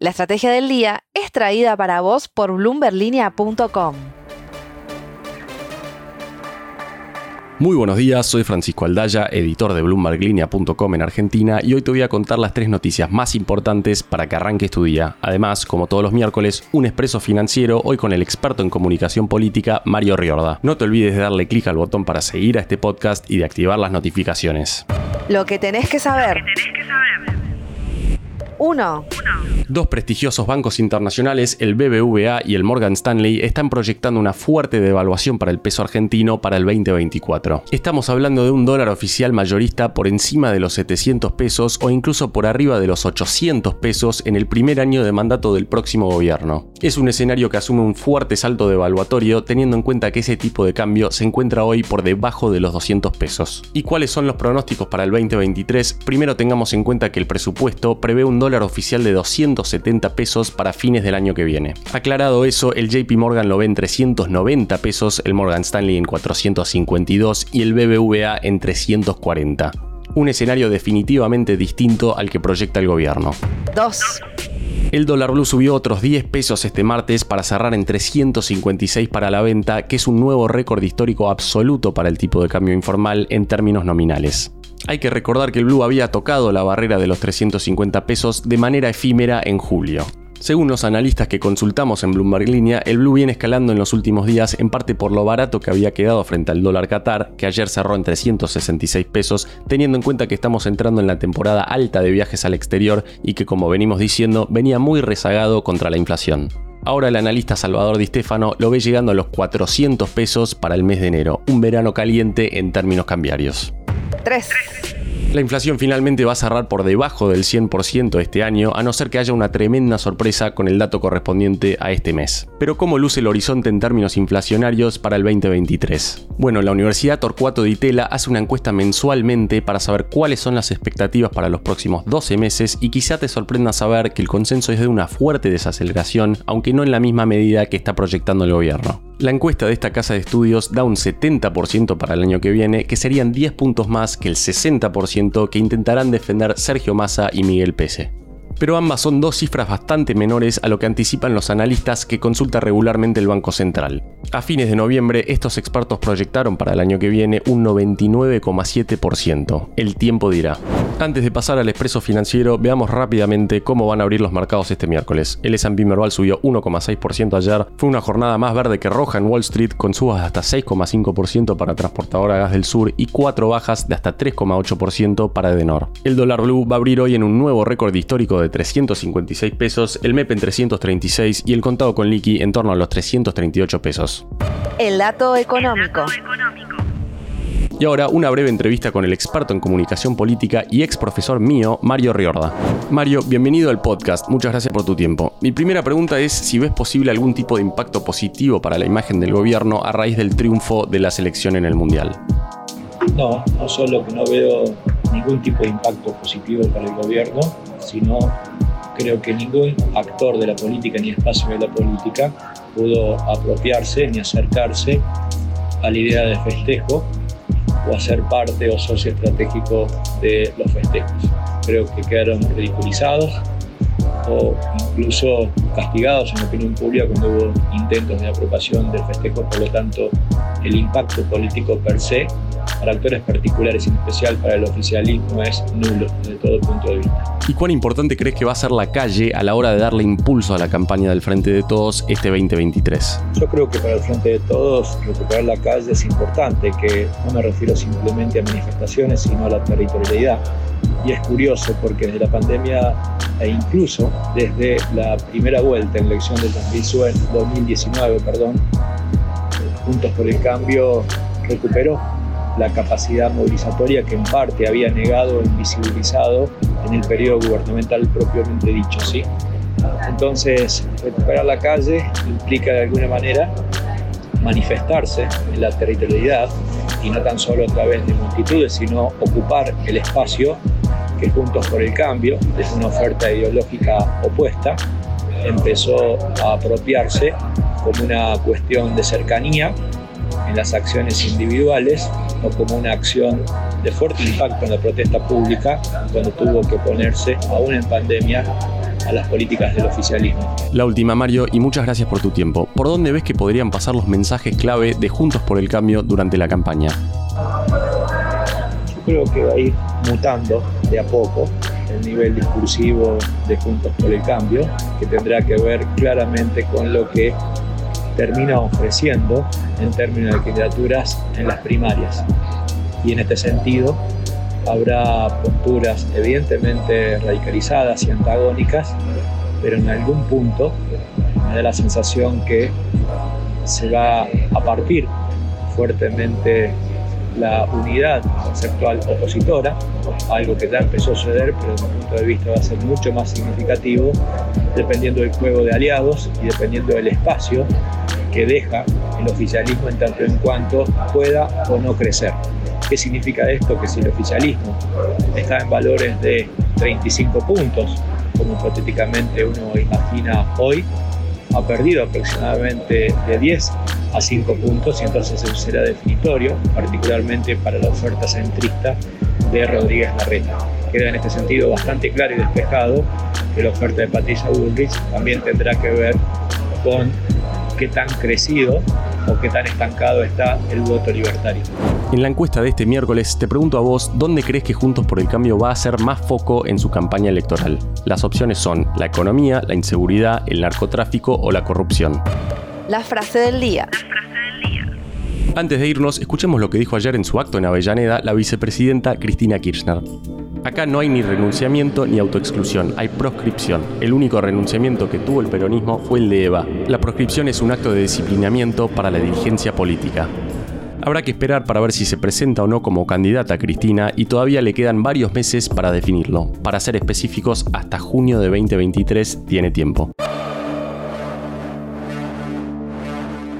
La estrategia del día es traída para vos por bloomberlinia.com. Muy buenos días, soy Francisco Aldaya, editor de BloombergLinea.com en Argentina y hoy te voy a contar las tres noticias más importantes para que arranques tu día. Además, como todos los miércoles, un expreso financiero hoy con el experto en comunicación política Mario Riorda. No te olvides de darle clic al botón para seguir a este podcast y de activar las notificaciones. Lo que tenés que saber. 1. Dos prestigiosos bancos internacionales, el BBVA y el Morgan Stanley, están proyectando una fuerte devaluación para el peso argentino para el 2024. Estamos hablando de un dólar oficial mayorista por encima de los 700 pesos o incluso por arriba de los 800 pesos en el primer año de mandato del próximo gobierno. Es un escenario que asume un fuerte salto devaluatorio teniendo en cuenta que ese tipo de cambio se encuentra hoy por debajo de los 200 pesos. ¿Y cuáles son los pronósticos para el 2023? Primero tengamos en cuenta que el presupuesto prevé un dólar oficial de 270 pesos para fines del año que viene. Aclarado eso, el JP Morgan lo ve en 390 pesos, el Morgan Stanley en 452 y el BBVA en 340. Un escenario definitivamente distinto al que proyecta el gobierno. 2. El dólar blue subió otros 10 pesos este martes para cerrar en 356 para la venta, que es un nuevo récord histórico absoluto para el tipo de cambio informal en términos nominales. Hay que recordar que el Blue había tocado la barrera de los 350 pesos de manera efímera en julio. Según los analistas que consultamos en Bloomberg Línea, el Blue viene escalando en los últimos días en parte por lo barato que había quedado frente al dólar Qatar, que ayer cerró en 366 pesos, teniendo en cuenta que estamos entrando en la temporada alta de viajes al exterior y que como venimos diciendo venía muy rezagado contra la inflación. Ahora el analista Salvador Di Stefano lo ve llegando a los 400 pesos para el mes de enero, un verano caliente en términos cambiarios. 3. La inflación finalmente va a cerrar por debajo del 100% este año, a no ser que haya una tremenda sorpresa con el dato correspondiente a este mes. Pero ¿cómo luce el horizonte en términos inflacionarios para el 2023? Bueno, la Universidad Torcuato de Itela hace una encuesta mensualmente para saber cuáles son las expectativas para los próximos 12 meses y quizá te sorprenda saber que el consenso es de una fuerte desaceleración, aunque no en la misma medida que está proyectando el gobierno. La encuesta de esta casa de estudios da un 70% para el año que viene, que serían 10 puntos más que el 60% que intentarán defender Sergio Massa y Miguel Pese pero ambas son dos cifras bastante menores a lo que anticipan los analistas que consulta regularmente el Banco Central. A fines de noviembre, estos expertos proyectaron para el año que viene un 99,7%. El tiempo dirá. Antes de pasar al expreso financiero, veamos rápidamente cómo van a abrir los mercados este miércoles. El S&P Merval subió 1,6% ayer, fue una jornada más verde que roja en Wall Street con subas de hasta 6,5% para Transportadora Gas del Sur y 4 bajas de hasta 3,8% para Edenor. El dólar blue va a abrir hoy en un nuevo récord histórico de 356 pesos, el MEP en 336 y el contado con liqui en torno a los 338 pesos. El dato económico. Y ahora una breve entrevista con el experto en comunicación política y ex profesor mío, Mario Riorda. Mario, bienvenido al podcast, muchas gracias por tu tiempo. Mi primera pregunta es si ves posible algún tipo de impacto positivo para la imagen del gobierno a raíz del triunfo de la selección en el Mundial. No, no solo que no veo ningún tipo de impacto positivo para el gobierno, sino creo que ningún actor de la política ni espacio de la política pudo apropiarse ni acercarse a la idea de festejo o a ser parte o socio estratégico de los festejos. Creo que quedaron ridiculizados o incluso castigados en la opinión pública cuando hubo intentos de apropiación del festejo, por lo tanto el impacto político per se para actores particulares y en especial para el oficialismo es nulo desde todo punto de vista. ¿Y cuán importante crees que va a ser la calle a la hora de darle impulso a la campaña del Frente de Todos este 2023? Yo creo que para el Frente de Todos recuperar la calle es importante, que no me refiero simplemente a manifestaciones, sino a la territorialidad. Y es curioso porque desde la pandemia e incluso desde la primera vuelta en la elección del 2019, perdón, Juntos por el Cambio recuperó la capacidad movilizatoria que en parte había negado o invisibilizado en el periodo gubernamental propiamente dicho, ¿sí? Entonces, recuperar la calle implica de alguna manera manifestarse en la territorialidad y no tan solo a través de multitudes, sino ocupar el espacio que Juntos por el Cambio, desde una oferta ideológica opuesta, empezó a apropiarse como una cuestión de cercanía en las acciones individuales o como una acción de fuerte impacto en la protesta pública cuando tuvo que ponerse, aún en pandemia, a las políticas del oficialismo. La última, Mario, y muchas gracias por tu tiempo. ¿Por dónde ves que podrían pasar los mensajes clave de Juntos por el Cambio durante la campaña? Yo creo que va a ir mutando de a poco el nivel discursivo de Juntos por el Cambio, que tendrá que ver claramente con lo que termina ofreciendo en términos de candidaturas en las primarias. Y en este sentido, habrá posturas evidentemente radicalizadas y antagónicas, pero en algún punto me da la sensación que se va a partir fuertemente la unidad conceptual opositora, algo que ya empezó a suceder, pero desde mi punto de vista va a ser mucho más significativo dependiendo del juego de aliados y dependiendo del espacio que deja el oficialismo en tanto en cuanto pueda o no crecer. ¿Qué significa esto? Que si el oficialismo está en valores de 35 puntos, como hipotéticamente uno imagina hoy, ha perdido aproximadamente de 10 a 5 puntos y entonces será definitorio, particularmente para la oferta centrista de Rodríguez Larreta. Queda en este sentido bastante claro y despejado que la oferta de Patricia Bullrich también tendrá que ver con qué tan crecido o qué tan estancado está el voto libertario. En la encuesta de este miércoles te pregunto a vos dónde crees que Juntos por el Cambio va a hacer más foco en su campaña electoral. Las opciones son la economía, la inseguridad, el narcotráfico o la corrupción. La frase del día. Antes de irnos, escuchemos lo que dijo ayer en su acto en Avellaneda la vicepresidenta Cristina Kirchner. Acá no hay ni renunciamiento ni autoexclusión, hay proscripción. El único renunciamiento que tuvo el peronismo fue el de Eva. La proscripción es un acto de disciplinamiento para la dirigencia política. Habrá que esperar para ver si se presenta o no como candidata a Cristina y todavía le quedan varios meses para definirlo. Para ser específicos, hasta junio de 2023 tiene tiempo.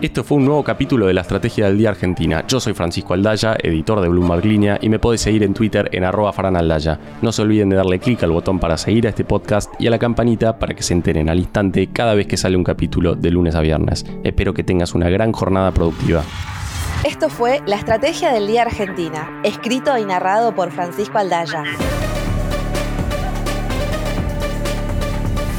Esto fue un nuevo capítulo de la Estrategia del Día Argentina. Yo soy Francisco Aldaya, editor de Bloomberg Línea, y me podés seguir en Twitter en arroba faranaldaya. No se olviden de darle clic al botón para seguir a este podcast y a la campanita para que se enteren al instante cada vez que sale un capítulo de lunes a viernes. Espero que tengas una gran jornada productiva. Esto fue La Estrategia del Día Argentina, escrito y narrado por Francisco Aldaya.